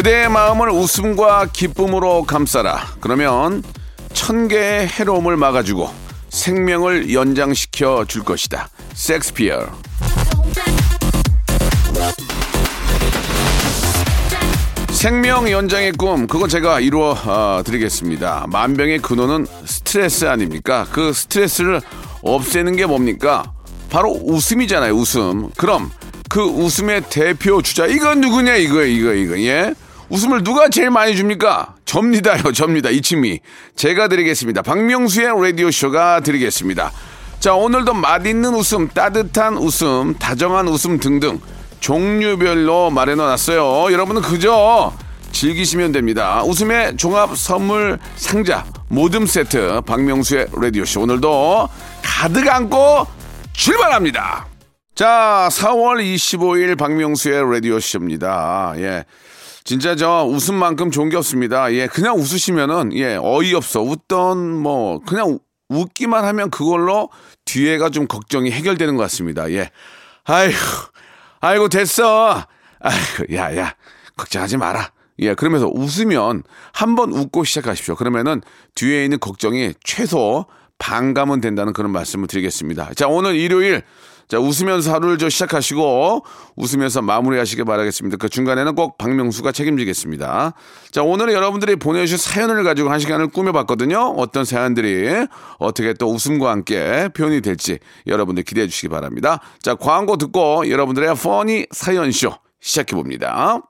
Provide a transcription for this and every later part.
그대의 마음을 웃음과 기쁨으로 감싸라 그러면 천 개의 해로움을 막아주고 생명을 연장시켜 줄 것이다 섹스피어 생명 연장의 꿈 그거 제가 이루어 어, 드리겠습니다. 만병의 근원은 스트레스 아닙니까? 그 스트레스를 없애는 게 뭡니까? 바로 웃음이잖아요. 웃음. 그럼 그 웃음의 대표 주자 이건 누구냐 이거 이거 이거 예? 웃음을 누가 제일 많이 줍니까? 접니다요. 접니다. 이치미 제가 드리겠습니다. 박명수의 라디오 쇼가 드리겠습니다. 자 오늘도 맛있는 웃음, 따뜻한 웃음, 다정한 웃음 등등 종류별로 마련해 놨어요. 여러분은 그저 즐기시면 됩니다. 웃음의 종합 선물 상자 모듬 세트 박명수의 라디오쇼 오늘도 가득 안고 출발합니다. 자 4월 25일 박명수의 라디오쇼입니다. 예. 진짜 저 웃음만큼 좋은 게 없습니다. 예, 그냥 웃으시면은 예, 어이없어. 웃던 뭐 그냥 웃기만 하면 그걸로 뒤에가 좀 걱정이 해결되는 것 같습니다. 예. 아이고 아이고 됐어. 아이고 야야 걱정하지 마라. 예, 그러면서 웃으면 한 번 웃고 시작하십시오. 그러면은 뒤에 있는 걱정이 최소 반감은 된다는 그런 말씀을 드리겠습니다. 자, 오늘 일요일 자, 웃으면서 하루를 저 시작하시고 웃으면서 마무리하시길 바라겠습니다. 그 중간에는 꼭 박명수가 책임지겠습니다. 자, 오늘은 여러분들이 보내주신 사연을 가지고 한 시간을 꾸며봤거든요. 어떤 사연들이 어떻게 또 웃음과 함께 표현이 될지 여러분들 기대해 주시기 바랍니다. 자, 광고 듣고 여러분들의 퍼니 사연쇼 시작해 봅니다.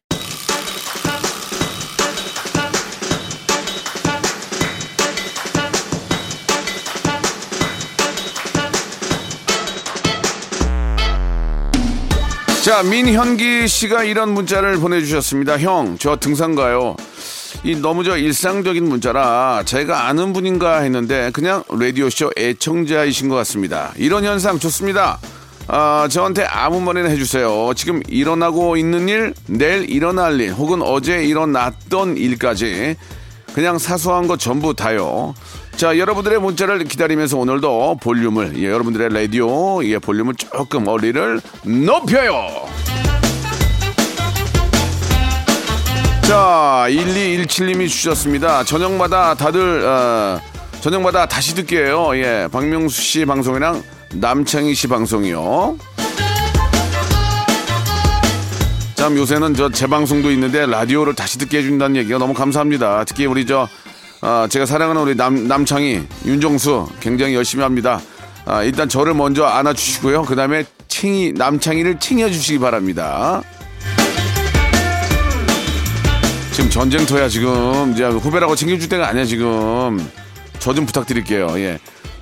자, 민현기 씨가 이런 문자를 보내주셨습니다. 형, 저 등산 가요. 이 너무 저 일상적인 문자라 제가 아는 분인가 했는데 그냥 라디오쇼 애청자이신 것 같습니다. 이런 현상 좋습니다. 아, 저한테 아무 말이나 해주세요. 지금 일어나고 있는 일, 내일 일어날 일, 혹은 어제 일어났던 일까지 그냥 사소한 거 전부 다요. 자, 여러분들의 문자를 기다리면서 오늘도 볼륨을, 예, 여러분들의 라디오, 예, 볼륨을 조금 어리를 높여요. 자, 1217님이 주셨습니다. 저녁마다 다들, 어, 저녁마다 다시 듣게요. 예, 박명수 씨 방송이랑 남창희 씨 방송이요. 참 요새는 저 재방송도 있는데 라디오를 다시 듣게 해준다는 얘기가 너무 감사합니다. 특히 우리 저 아, 제가 사랑하는 우리 남 남창희 윤정수 굉장히 열심히 합니다. 아, 일단 저를 먼저 안아주시고요. 그 다음에 챙이 남창희를 챙겨주시기 바랍니다. 지금 전쟁터야 지금 이제 후배라고 챙겨줄 때가 아니야 지금 저 좀 부탁드릴게요. 예.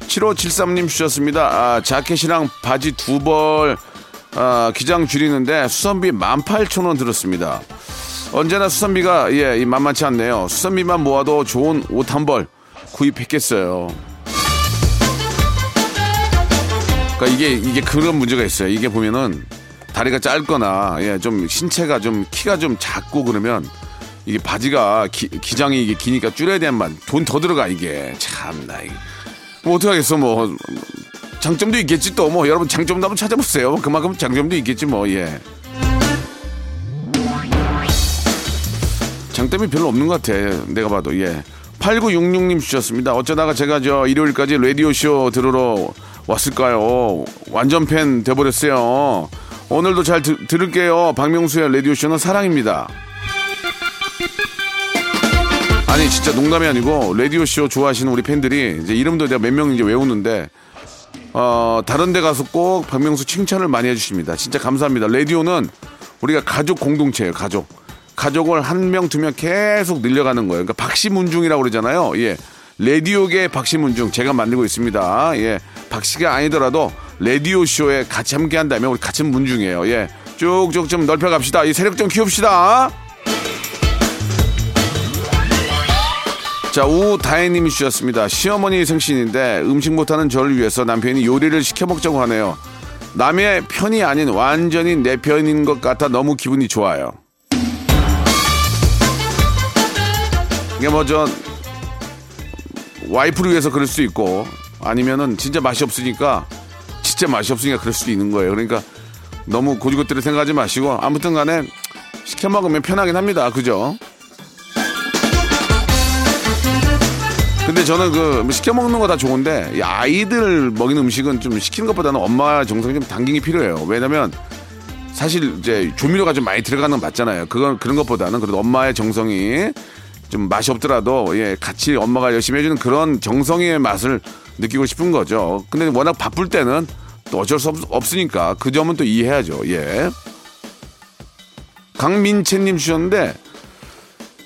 7573님 주셨습니다. 아, 자켓이랑 바지 두 벌 아, 기장 줄이는데 수선비 18,000원 들었습니다. 언제나 수선비가 예, 이 만만치 않네요. 수선비만 모아도 좋은 옷 한 벌 구입했겠어요. 그러니까 이게 이게 그런 문제가 있어요. 이게 보면은 다리가 짧거나 예, 좀 신체가 좀 키가 좀 작고 그러면 이게 바지가 기, 기장이 이게 기니까 줄여야 되만 돈 더 들어가 이게 참나 이게 뭐 어떻게 하겠어 뭐 장점도 있겠지 또 뭐 여러분 장점도 한번 찾아보세요. 그만큼 장점도 있겠지 뭐 예. 장점이 별로 없는 것 같아. 내가 봐도 예. 8966님 주셨습니다. 어쩌다가 제가 저 일요일까지 라디오쇼 들으러 왔을까요? 완전 팬 돼버렸어요. 오늘도 잘 들, 들을게요. 박명수의 라디오쇼는 사랑입니다. 아니 진짜 농담이 아니고 라디오 쇼 좋아하시는 우리 팬들이 이제 이름도 내가 몇 명 이제 외우는데 어 다른 데 가서 꼭 박명수 칭찬을 많이 해주십니다. 진짜 감사합니다. 라디오는 우리가 가족 공동체예요. 가족. 가족을 한 명, 두 명 계속 늘려가는 거예요. 그러니까 박시문중이라고 그러잖아요. 예. 라디오계 박시문중 제가 만들고 있습니다. 예. 박씨가 아니더라도 라디오 쇼에 같이 함께 한다면 우리 같은 문중이에요. 예. 쭉쭉 좀 넓혀 갑시다. 이 세력 좀 키웁시다. 자, 우다혜님이 주셨습니다. 시어머니 생신인데 음식 못하는 저를 위해서 남편이 요리를 시켜 먹자고 하네요. 남의 편이 아닌 완전히 내 편인 것 같아 너무 기분이 좋아요. 이게 뭐저 와이프를 위해서 그럴 수 있고 아니면은 진짜 맛이 없으니까 진짜 맛이 없으니까 그럴 수도 있는 거예요. 그러니까 너무 고지고대로 생각하지 마시고 아무튼 간에 시켜 먹으면 편하긴 합니다. 그죠? 근데 저는 그 시켜 먹는 거 다 좋은데 이 아이들 먹이는 음식은 좀 시키는 것보다는 엄마 정성이 좀 당기기 필요해요. 왜냐면 사실 이제 조미료가 좀 많이 들어가는 건 맞잖아요. 그건 그런 것보다는 그래도 엄마의 정성이 좀 맛이 없더라도 예 같이 엄마가 열심히 해주는 그런 정성의 맛을 느끼고 싶은 거죠. 근데 워낙 바쁠 때는 또 어쩔 수 없, 으니까그 점은 또 이해해야죠. 예. 강민채님 주셨는데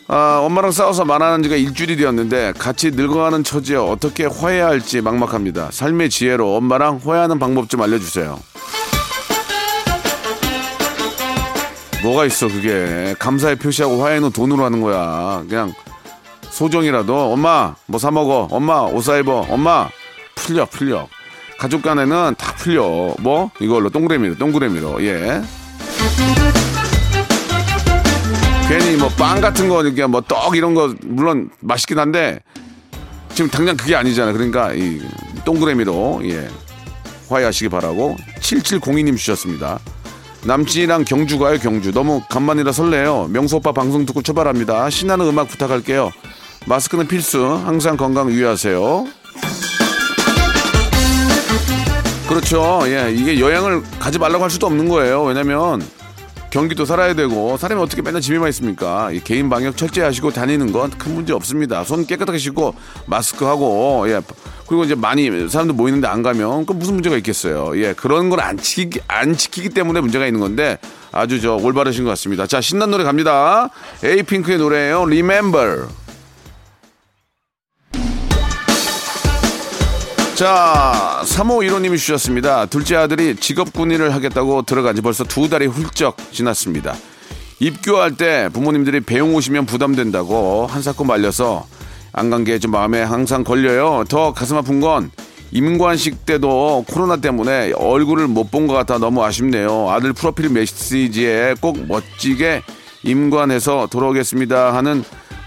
아, 엄마랑 싸워서 말하는 지가 일주일이 되었는데 같이 늙어가는 처지에 어떻게 화해해야 할지 막막합니다. 삶의 지혜로 엄마랑 화해하는 방법 좀 알려주세요. 뭐가 있어 그게 감사의 표시하고 화해는 돈으로 하는 거야. 그냥 소정이라도 엄마 뭐 사 먹어 엄마 옷 사 입어 엄마 풀려 풀려 가족 간에는 다 풀려 뭐 이걸로 동그라미로 동그라미로 예. 괜히 뭐 빵 같은 거 이렇게 뭐 떡 이런 거 물론 맛있긴 한데 지금 당장 그게 아니잖아요. 그러니까 이 동그라미로 예 화해하시기 바라고 7702님 주셨습니다. 남친이랑 경주 가요 경주 너무 간만이라 설레요. 명수 오빠 방송 듣고 출발합니다. 신나는 음악 부탁할게요. 마스크는 필수. 항상 건강 유의하세요. 그렇죠. 예, 이게 여행을 가지 말라고 할 수도 없는 거예요. 왜냐면 경기도 살아야 되고 사람이 어떻게 맨날 집에만 있습니까? 이 개인 방역 철저하시고 다니는 건 큰 문제 없습니다. 손 깨끗하게 씻고 마스크 하고 예 그리고 이제 많이 사람들 모이는데 안 가면 그 무슨 문제가 있겠어요. 예 그런 걸 안 지키기 안 지키기 때문에 문제가 있는 건데 아주 저 올바르신 것 같습니다. 자 신난 노래 갑니다. 에이핑크의 노래예요. Remember. 자, 3호 1호님이 주셨습니다. 둘째 아들이 직업 군인을 하겠다고 들어간 지 벌써 두 달이 훌쩍 지났습니다. 입교할 때 부모님들이 배웅 오시면 부담된다고 한사코 말려서 안 간 게 좀 마음에 항상 걸려요. 더 가슴 아픈 건 임관식 때도 코로나 때문에 얼굴을 못 본 것 같아 너무 아쉽네요. 아들 프로필 메시지에 꼭 멋지게 임관해서 돌아오겠습니다 하는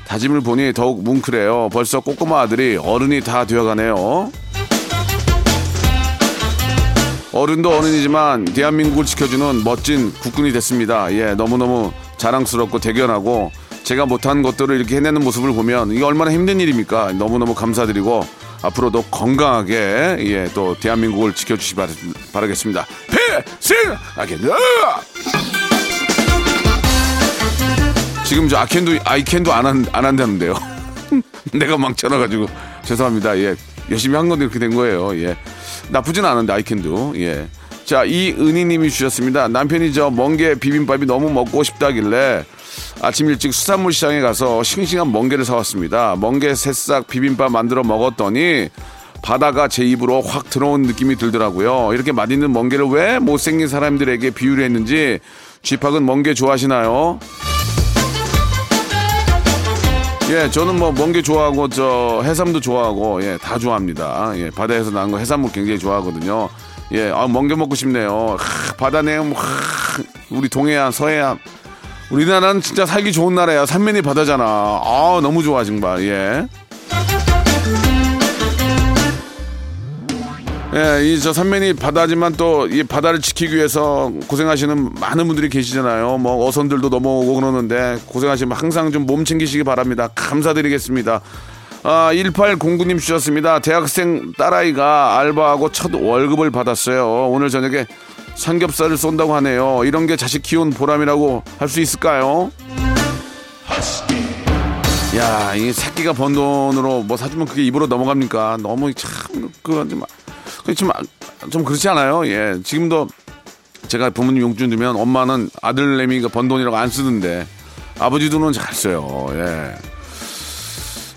다짐을 보니 더욱 뭉클해요. 벌써 꼬꼬마 아들이 어른이 다 되어가네요. 어른도 어른이지만 대한민국을 지켜주는 멋진 국군이 됐습니다. 예, 너무너무 자랑스럽고 대견하고 제가 못한 것들을 이렇게 해내는 모습을 보면 이게 얼마나 힘든 일입니까? 너무너무 감사드리고 앞으로도 건강하게 예, 또 대한민국을 지켜주시기 바라, 바라겠습니다. 필승! 아겐다! 지금 저 아켄도 아이켄도 안, 한, 안 한다는데요. 내가 망쳐놔가지고 죄송합니다. 예, 열심히 한 건데 이렇게 된 거예요. 예. 나쁘진 않은데 아이캔도 예. 자 이은희님이 주셨습니다. 남편이 저 멍게 비빔밥이 너무 먹고 싶다길래 아침 일찍 수산물 시장에 가서 싱싱한 멍게를 사왔습니다. 멍게 새싹 비빔밥 만들어 먹었더니 바다가 제 입으로 확 들어온 느낌이 들더라고요. 이렇게 맛있는 멍게를 왜 못생긴 사람들에게 비유를 했는지 쥐팍은 멍게 좋아하시나요? 예, 저는 뭐 멍게 좋아하고 저 해삼도 좋아하고 예, 다 좋아합니다. 예, 바다에서 나는 거 해산물 굉장히 좋아하거든요. 예, 아 멍게 먹고 싶네요. 하, 바다 내음 하, 우리 동해안, 서해안 우리나라는 진짜 살기 좋은 나라야. 삼면이 바다잖아. 아, 너무 좋아 정말. 예. 예, 이저 삼면이 바다지만 또 이 바다를 지키기 위해서 고생하시는 많은 분들이 계시잖아요. 뭐 어선들도 넘어오고 그러는데 고생하시면 항상 좀 몸 챙기시기 바랍니다. 감사드리겠습니다. 아, 1809님 주셨습니다. 대학생 딸아이가 알바하고 첫 월급을 받았어요. 오늘 저녁에 삼겹살을 쏜다고 하네요. 이런 게 자식 키운 보람이라고 할 수 있을까요? 야, 이 새끼가 번 돈으로 뭐 사주면 그게 입으로 넘어갑니까? 너무 참, 그, 좀, 그 좀, 좀 그렇지 않아요? 예. 지금도 제가 부모님 용돈 주면 엄마는 아들내미가 번 돈이라고 안 쓰는데 아버지 돈은 잘 써요. 예.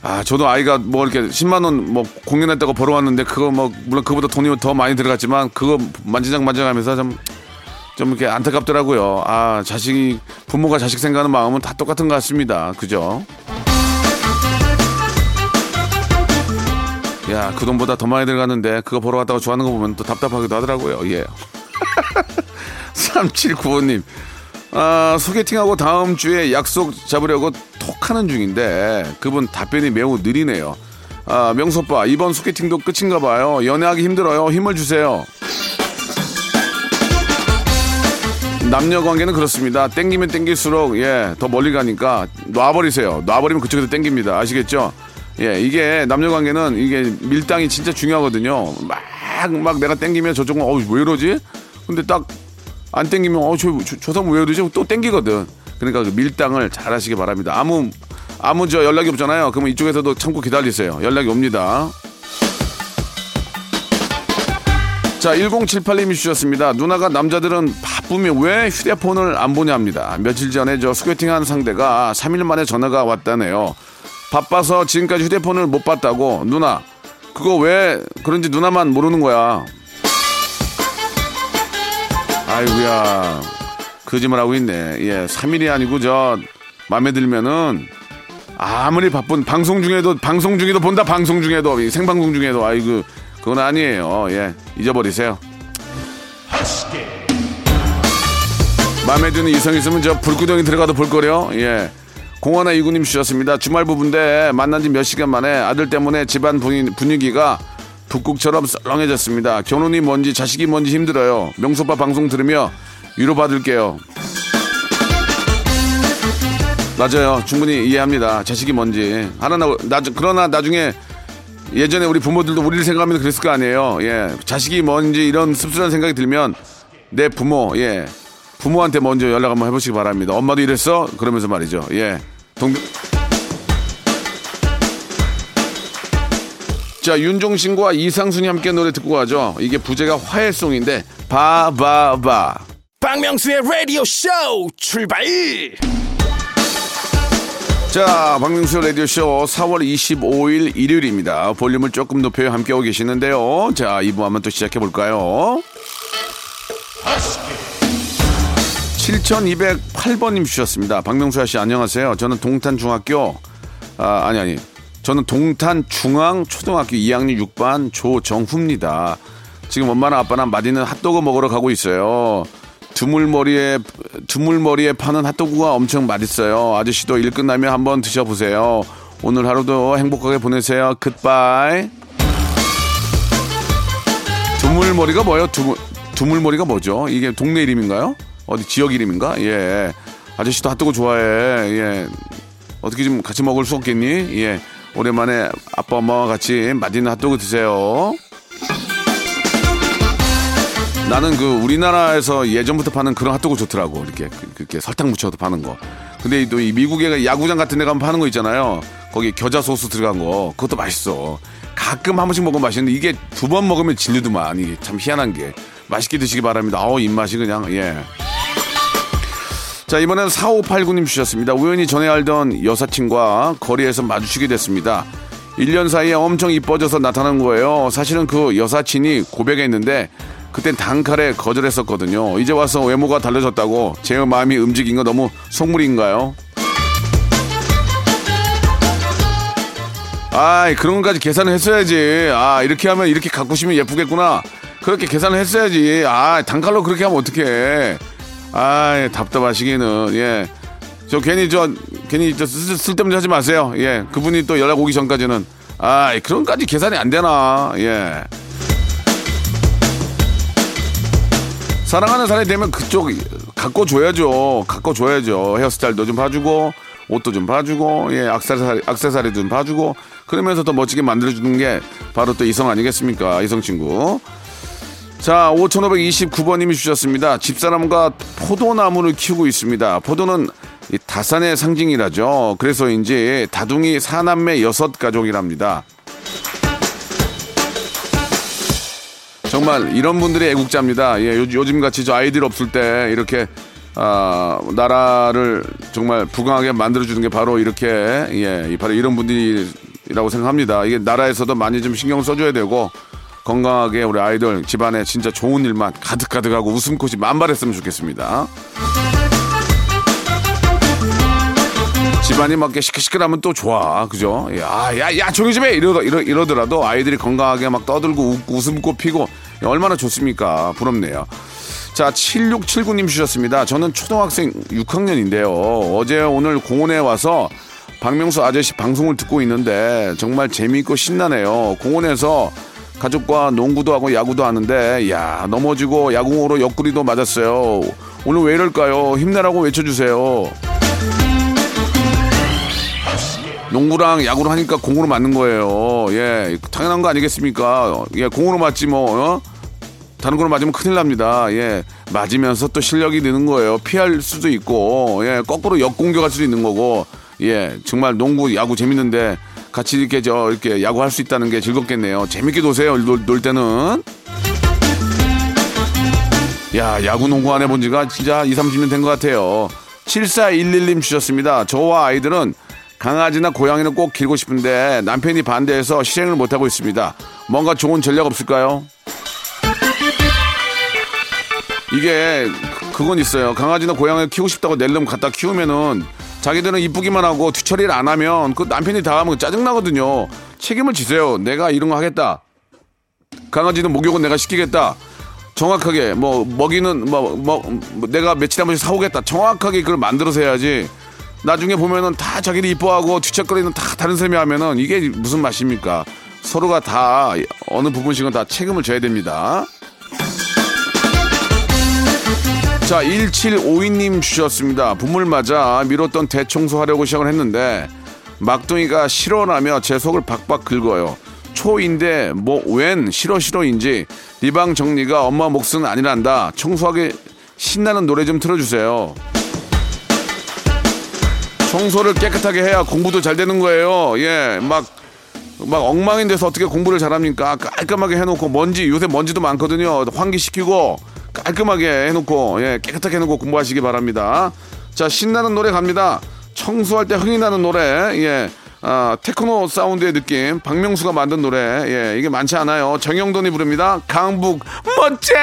아, 저도 아이가 뭐 이렇게 10만 원 뭐 공연했다고 벌어왔는데 그거 뭐, 물론 그보다 돈이 더 많이 들어갔지만 그거 만지작 만지작하면서 좀, 좀 이렇게 안타깝더라고요. 아, 자식이, 부모가 자식 생각하는 마음은 다 똑같은 것 같습니다. 그죠? 야, 그 돈보다 더 많이 들어갔는데 그거 보러 갔다가 좋아하는 거 보면 또 답답하기도 하더라고요. 예. 3795님. 아, 소개팅하고 다음 주에 약속 잡으려고 톡 하는 중인데 그분 답변이 매우 느리네요. 아, 명소빠, 이번 소개팅도 끝인가 봐요. 연애하기 힘들어요. 힘을 주세요. 남녀 관계는 그렇습니다. 땡기면 땡길수록 예, 더 멀리 가니까 놔버리세요. 놔버리면 그쪽에서 땡깁니다. 아시겠죠? 예, 이게 남녀 관계는 이게 밀당이 진짜 중요하거든요. 막 막 내가 땡기면 저쪽은 어왜 이러지? 근데 딱 안 땡기면 어저 저, 저 사람 왜 이러지? 또 땡기거든. 그러니까 그 밀당을 잘 하시기 바랍니다. 아무 아무 저 연락이 없잖아요. 그러면 이쪽에서도 참고 기다리세요. 연락이 옵니다. 자, 1078님이 주셨습니다. 누나가 남자들은 바쁘면 왜 휴대폰을 안 보냐 합니다. 며칠 전에 저 소개팅한 상대가 3일 만에 전화가 왔다네요. 바빠서 지금까지 휴대폰을 못 봤다고. 누나, 그거 왜 그런지 누나만 모르는 거야. 아이고야. 거짓말 하고 있네. 예, 3일이 아니고 저 마음에 들면은 아무리 바쁜 방송 중에도 방송 중에도 본다 방송 중에도 이 생방송 중에도 아이고 그건 아니에요. 예, 잊어버리세요. 마음에 드는 이성 있으면 저 불구덩이 들어가도 볼 거려. 예. 공원아 이구님 주셨습니다. 주말 부부인데 만난 지 몇 시간 만에 아들 때문에 집안 분위- 분위기가 북극처럼 썰렁해졌습니다. 결혼이 뭔지 자식이 뭔지 힘들어요. 명소빠 방송 들으며 위로받을게요. 맞아요. 충분히 이해합니다. 자식이 뭔지. 하나 나, 나 그러나 나중에 예전에 우리 부모들도 우리를 생각하면 그랬을 거 아니에요. 예. 자식이 뭔지 이런 씁쓸한 생각이 들면 내 부모, 예. 부모한테 먼저 연락 한번 해보시기 바랍니다. 엄마도 이랬어? 그러면서 말이죠. 예. 동... 자, 윤종신과 이상순이 함께 노래 듣고 가죠. 이게 부제가 화해송인데, 바바바. 박명수의 라디오 쇼 출발 자, 박명수 라디오쇼 4월 25일 일요일입니다. 볼륨을 조금 높여 함께하고 계시는데요. 자, 2부 한번 또 시작해볼까요? 7208번님 주셨습니다. 박명수 아씨 안녕하세요. 저는 동탄중학교, 아, 아니, 아니. 저는 동탄중앙초등학교 2학년 6반 조정후입니다. 지금 엄마랑 아빠랑 맛있는 핫도그 먹으러 가고 있어요. 두물머리에 두물머리에 파는 핫도그가 엄청 맛있어요. 아저씨도 일 끝나면 한번 드셔보세요. 오늘 하루도 행복하게 보내세요. 굿바이. 두물머리가 뭐예요? 두물 두물머리가 뭐죠? 이게 동네 이름인가요? 어디 지역 이름인가? 예. 아저씨도 핫도그 좋아해. 예. 어떻게 좀 같이 먹을 수 없겠니? 예. 오랜만에 아빠 엄마와 같이 맛있는 핫도그 드세요. 나는 그 우리나라에서 예전부터 파는 그런 핫도그 좋더라고. 이렇게 그- 그렇게 설탕 묻혀서 파는 거. 근데 또 이 미국에 야구장 같은 데 가면 파는 거 있잖아요. 거기 겨자 소스 들어간 거. 그것도 맛있어. 가끔 한 번씩 먹으면 맛있는데 이게 두 번 먹으면 질리더만. 이게 참 희한한 게. 맛있게 드시기 바랍니다. 어우, 입맛이 그냥, 예. 자, 이번엔 4589님 주셨습니다. 우연히 전에 알던 여사친과 거리에서 마주치게 됐습니다. 1년 사이에 엄청 이뻐져서 나타난 거예요. 사실은 그 여사친이 고백했는데 그땐 단칼에 거절했었거든요. 이제 와서 외모가 달라졌다고 제 마음이 움직인 거 너무 속물인가요? 아, 그런 것까지 계산을 했어야지. 아, 이렇게 하면 이렇게 갖고 싶으면 예쁘겠구나. 그렇게 계산을 했어야지. 아, 단칼로 그렇게 하면 어떡해. 아, 답답하시기는. 예. 저 괜히 저 괜히 저 쓸- 쓸데없는 짓 하지 마세요. 예. 그분이 또 연락 오기 전까지는 아, 그런까지 계산이 안 되나. 예. 사랑하는 사람이 되면 그쪽 갖고 줘야죠. 갖고 줘야죠. 헤어스타일도 좀 봐주고 옷도 좀 봐주고 예 악세사리 악세사리 좀 봐주고 그러면서 더 멋지게 만들어주는 게 바로 또 이성 아니겠습니까? 이성 친구. 자, 5529번님이 주셨습니다. 집사람과 포도나무를 키우고 있습니다. 포도는 이 다산의 상징이라죠. 그래서인지 다둥이 사남매 여섯 가족이랍니다. 정말 이런 분들이 애국자입니다. 예, 요, 즘 같이 저 아이들 없을 때 이렇게 아, 나라를 정말 부강하게 만들어주는 게 바로 이렇게 예, 바로 이런 분들이라고 생각합니다. 이게 나라에서도 많이 좀 신경 써줘야 되고 건강하게 우리 아이들 집안에 진짜 좋은 일만 가득가득하고 웃음꽃이 만발했으면 좋겠습니다. 집안이 막 시끌시끌하면 또 좋아. 그죠? 야, 야, 야, 조용히 좀 해! 이러, 이러, 이러더라도 아이들이 건강하게 막 떠들고 웃고 웃음꽃 피고 얼마나 좋습니까? 부럽네요. 자, 7679님 주셨습니다. 저는 초등학생 6학년인데요. 어제 오늘 공원에 와서 박명수 아저씨 방송을 듣고 있는데 정말 재미있고 신나네요. 공원에서 가족과 농구도 하고 야구도 하는데 야 넘어지고 야구공으로 옆구리도 맞았어요. 오늘 왜 이럴까요? 힘내라고 외쳐주세요. 농구랑 야구를 하니까 공으로 맞는 거예요. 예, 당연한 거 아니겠습니까? 예, 공으로 맞지 뭐, 어? 다른 걸로 맞으면 큰일 납니다. 예, 맞으면서 또 실력이 느는 거예요. 피할 수도 있고, 예, 거꾸로 역공격할 수도 있는 거고, 예, 정말 농구, 야구 재밌는데 같이 이렇게 저, 이렇게 야구 할 수 있다는 게 즐겁겠네요. 재밌게 노세요, 놀, 놀 때는. 야, 야구 농구 안 해본 지가 진짜 2, 30년 된 것 같아요. 7411님 주셨습니다. 저와 아이들은 강아지나 고양이는 꼭 기르고 싶은데 남편이 반대해서 실행을 못하고 있습니다. 뭔가 좋은 전략 없을까요? 이게 그건 있어요. 강아지나 고양이를 키우고 싶다고 낼름 갖다 키우면은 자기들은 이쁘기만 하고 뒤처리를 안 하면 그 남편이 다 하면 짜증나거든요. 책임을 지세요. 내가 이런 거 하겠다. 강아지는 목욕은 내가 시키겠다. 정확하게 뭐 먹이는 뭐, 뭐, 뭐 내가 며칠에 한 번씩 사오겠다. 정확하게 그걸 만들어서 해야지. 나중에 보면은 다 자기를 이뻐하고 뒤척거리는 다 다른 사람이 하면은 이게 무슨 맛입니까? 서로가 다 어느 부분씩은 다 책임을 져야 됩니다. 자, 1752님 주셨습니다. 붐을 맞아 미뤘던 대청소하려고 시작을 했는데 막둥이가 싫어라며 제 속을 박박 긁어요. 초인데 뭐 웬 싫어 싫어인지 리방 정리가 엄마 몫은 아니란다. 청소하기 신나는 노래 좀 틀어주세요. 청소를 깨끗하게 해야 공부도 잘 되는 거예요. 예, 막, 막 엉망인 데서 어떻게 공부를 잘합니까? 깔끔하게 해놓고 먼지, 요새 먼지도 많거든요. 환기시키고 깔끔하게 해놓고, 예, 깨끗하게 해놓고 공부하시기 바랍니다. 자, 신나는 노래 갑니다. 청소할 때 흥이 나는 노래, 예. 아, 테크노 사운드의 느낌, 박명수가 만든 노래, 예, 이게 많지 않아요. 정형돈이 부릅니다. 강북, 멋쟁이!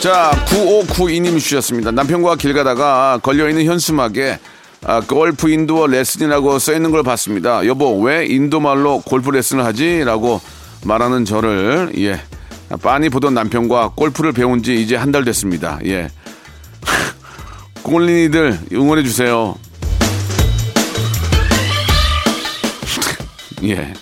자, 9592님이 주셨습니다. 남편과 길 가다가 걸려있는 현수막에 아, 골프 indoor 레슨이라고 써있는 걸 봤습니다. 여보, 왜 인도말로 골프 레슨을 하지? 라고 말하는 저를, 예. 빤히 보던 남편과 골프를 배운 지 이제 한 달 됐습니다. 예. 골린이들 응원해 주세요. 예.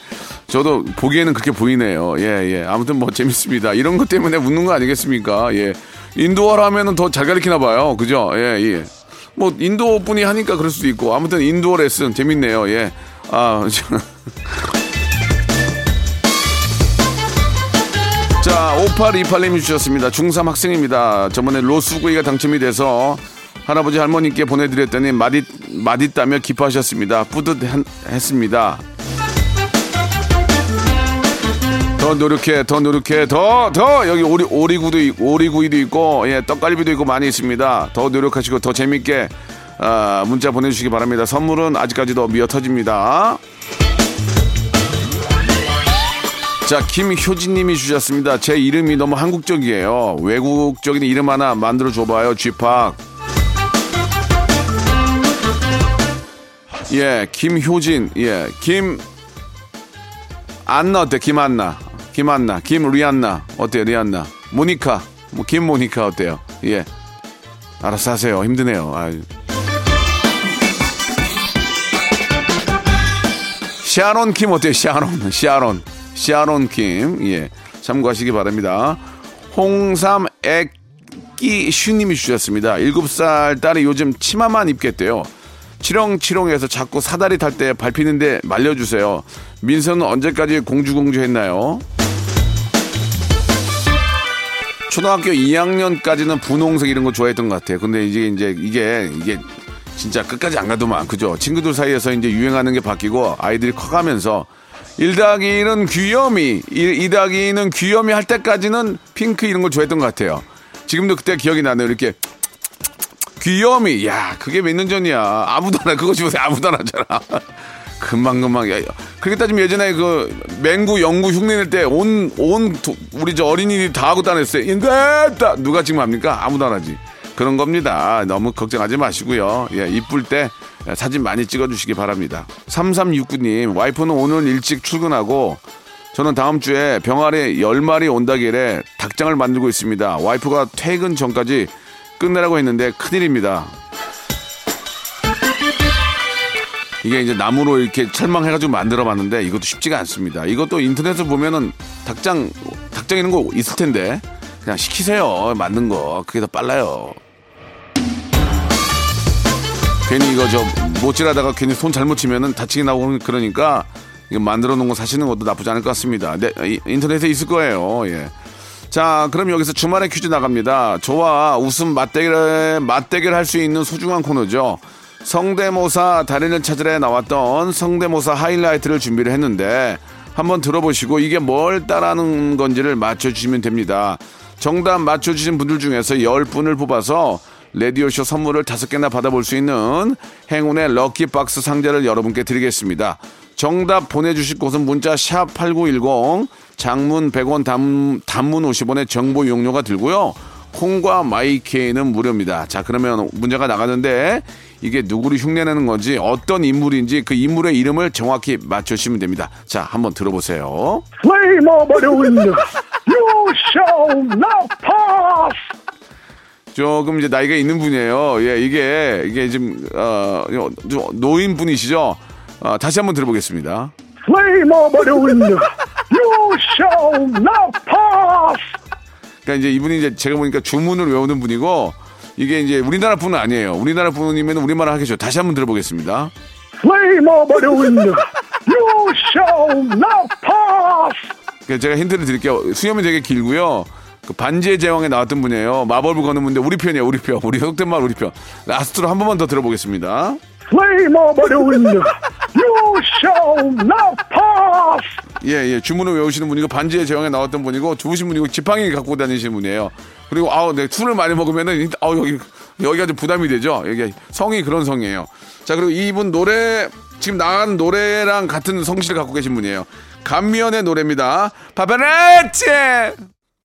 저도 보기에는 그렇게 보이네요. 예, 예. 아무튼 뭐 재밌습니다. 이런 것 때문에 웃는 거 아니겠습니까? 예. 인도어라 하면은 더 잘 가르치나 봐요. 그죠? 예, 예. 뭐 인도 분이 하니까 그럴 수도 있고 아무튼 인도어 레슨 재밌네요. 예. 아, 자, 5828님이 주셨습니다. 중3 학생입니다. 저번에 로스구이가 당첨이 돼서 할아버지 할머니께 보내드렸더니 맛있, 맛있다며 기뻐하셨습니다. 뿌듯했습니다. 더 노력해, 더 노력해, 더, 더! 여기 오리, 오리구도 오리구이도 있고, 예, 떡갈비도 있고 많이 있습니다. 더 노력하시고, 더 재밌게, 아, 문자 보내주시기 바랍니다. 선물은 아직까지도 미어 터집니다. 자, 김효진님이 주셨습니다. 제 이름이 너무 한국적이에요. 외국적인 이름 하나 만들어 줘봐요, 쥐팍. 예, 김효진, 예, 김, 안나 어때? 김안나. 김안나, 김리안나 어때요, 리안나? 모니카, 뭐 김모니카 어때요? 예, 알아서 하세요. 힘드네요. 아유. 샤론 킴 어때요? 샤론, 샤론, 샤론 킴. 예, 참고하시기 바랍니다. 홍삼 액기 슈님이 주셨습니다. 7살 딸이 요즘 치마만 입겠대요. 치렁치렁해서 자꾸 사다리 탈 때 밟히는데 말려주세요. 민서는 언제까지 공주공주 했나요? 초등학교 2학년까지는 분홍색 이런 거 좋아했던 것 같아요. 근데 이제 이제 이게 이게 진짜 끝까지 안 가더만 그죠? 친구들 사이에서 이제 유행하는 게 바뀌고 아이들이 커가면서 1 더하기 1은 귀요미, 2 더하기 2는 귀요미 할 때까지는 핑크 이런 걸 좋아했던 것 같아요. 지금도 그때 기억이 나네요. 이렇게 귀요미, 야 그게 몇 년 전이야. 아무도 안 해. 그거 집어서 아무도 안 하잖아. 금방금방. 야, 그렇게 따지면 예전에 그 맹구 영구 흉내 낼 때 온온 우리 저 어린이들이 다 하고 다녔어요. 인간다 누가 지금 합니까? 아무도 안 하지. 그런 겁니다. 너무 걱정하지 마시고요. 예, 이쁠 때 사진 많이 찍어주시기 바랍니다. 3369님, 와이프는 오늘 일찍 출근하고 저는 다음 주에 병아리 10마리 온다길래 닭장을 만들고 있습니다. 와이프가 퇴근 전까지 끝내라고 했는데 큰일입니다. 이게 이제 나무로 이렇게 철망해가지고 만들어 봤는데 이것도 쉽지가 않습니다. 이것도 인터넷에 보면은 닭장, 닭장 이런 거 있을 텐데 그냥 시키세요. 만든 거. 그게 더 빨라요. 괜히 이거 저 못질하다가 괜히 손 잘못 치면은 다치게 나오고 그러니까 이거 만들어 놓은 거 사시는 것도 나쁘지 않을 것 같습니다. 네, 인터넷에 있을 거예요. 예. 자, 그럼 여기서 주말에 퀴즈 나갑니다. 저와 웃음 맞대결, 맞대결 할 수 있는 소중한 코너죠. 성대모사 달인을 찾으러 나왔던 성대모사 하이라이트를 준비를 했는데 한번 들어보시고 이게 뭘 따라하는 건지를 맞춰주시면 됩니다. 정답 맞춰주신 분들 중에서 10분을 뽑아서 레디오쇼 선물을 5개나 받아볼 수 있는 행운의 럭키박스 상자를 여러분께 드리겠습니다. 정답 보내주실 곳은 문자 샵 8910 장문 100원 단, 단문 50원의 정보 용료가 들고요. 콩과 마이케이는 무료입니다. 자 그러면 문제가 나가는데 이게 누구를 흉내내는 건지 어떤 인물인지 그 인물의 이름을 정확히 맞추시면 됩니다. 자 한번 들어보세요. The wind, you shall not pass. 조금 이제 나이가 있는 분이에요. 예, 이게 이게 지금 어 노인 분이시죠. 어, 다시 한번 들어보겠습니다. Flame of the wind, you shall not pass. 그러니까 이제 이분이 이제 제가 보니까 주문을 외우는 분이고 이게 이제 우리나라 분은 아니에요. 우리나라 분이면 우리말 하겠죠. 다시 한번 들어보겠습니다. Flame of the wind, you shall not pass. 그러니까 제가 힌트를 드릴게요. 수염이 되게 길고요. 그 반지의 제왕에 나왔던 분이에요. 마법을 거는 분인데 우리 편이에요. 우리 편. 우리 속된 말 우리 편. 라스트로 한 번만 더 들어보겠습니다. Flame of the wind, you shall not pass. 예, 예. 주문을 외우시는 분이고 반지의 제왕에 나왔던 분이고 좋으신 분이고 지팡이 갖고 다니시는 분이에요. 그리고 아우, 네, 술을 많이 먹으면은 아우 여기 여기가 좀 부담이 되죠. 여기 성이 그런 성이에요. 자, 그리고 이분 노래 지금 나간 노래랑 같은 성씨를 갖고 계신 분이에요. 간미연의 노래입니다. 파파라치!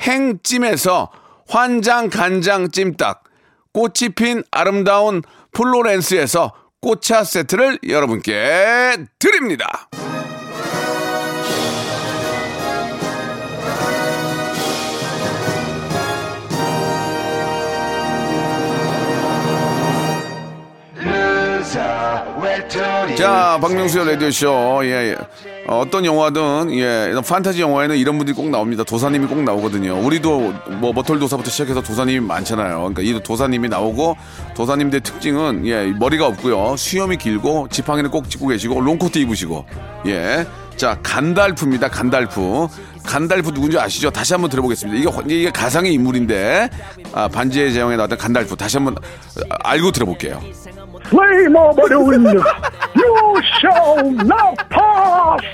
행찜에서 환장 간장 찜닭, 꽃이 핀 아름다운 플로렌스에서 꽃차 세트를 여러분께 드립니다. 자, 박명수의 라디오쇼. 예, 예. 어, 어떤 영화든, 예, 이런 판타지 영화에는 이런 분들이 꼭 나옵니다. 도사님이 꼭 나오거든요. 우리도 뭐, 머털도사부터 시작해서 도사님이 많잖아요. 그러니까 이 도사님이 나오고, 도사님들의 특징은, 예, 머리가 없고요. 수염이 길고, 지팡이를 꼭 짚고 계시고, 롱코트 입으시고, 예. 자, 간달프입니다. 간달프. 간달프 누군지 아시죠? 다시 한번 들어보겠습니다. 이게, 이게 가상의 인물인데, 아, 반지의 제왕에 나왔던 간달프. 다시 한번 아, 알고 들어볼게요. Flame of Udun, you shall not pass.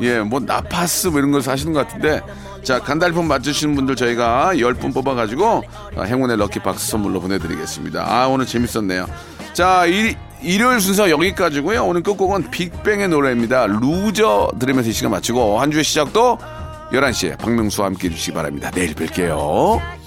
예, 뭐 not pass 뭐 이런 걸 사시는 것 같은데 자 간달프 맞으시는 분들 저희가 10분 뽑아가지고 아, 행운의 lucky box 선물로 보내드리겠습니다. 아 오늘 재밌었네요. 자 일, 일요일 순서 여기까지고요. 오늘 끝곡은 빅뱅의 노래입니다. Loser 들으면서 이 시간 마치고 한 주의 시작도 11시에 박명수와 함께 해주시기 바랍니다. 내일 뵐게요.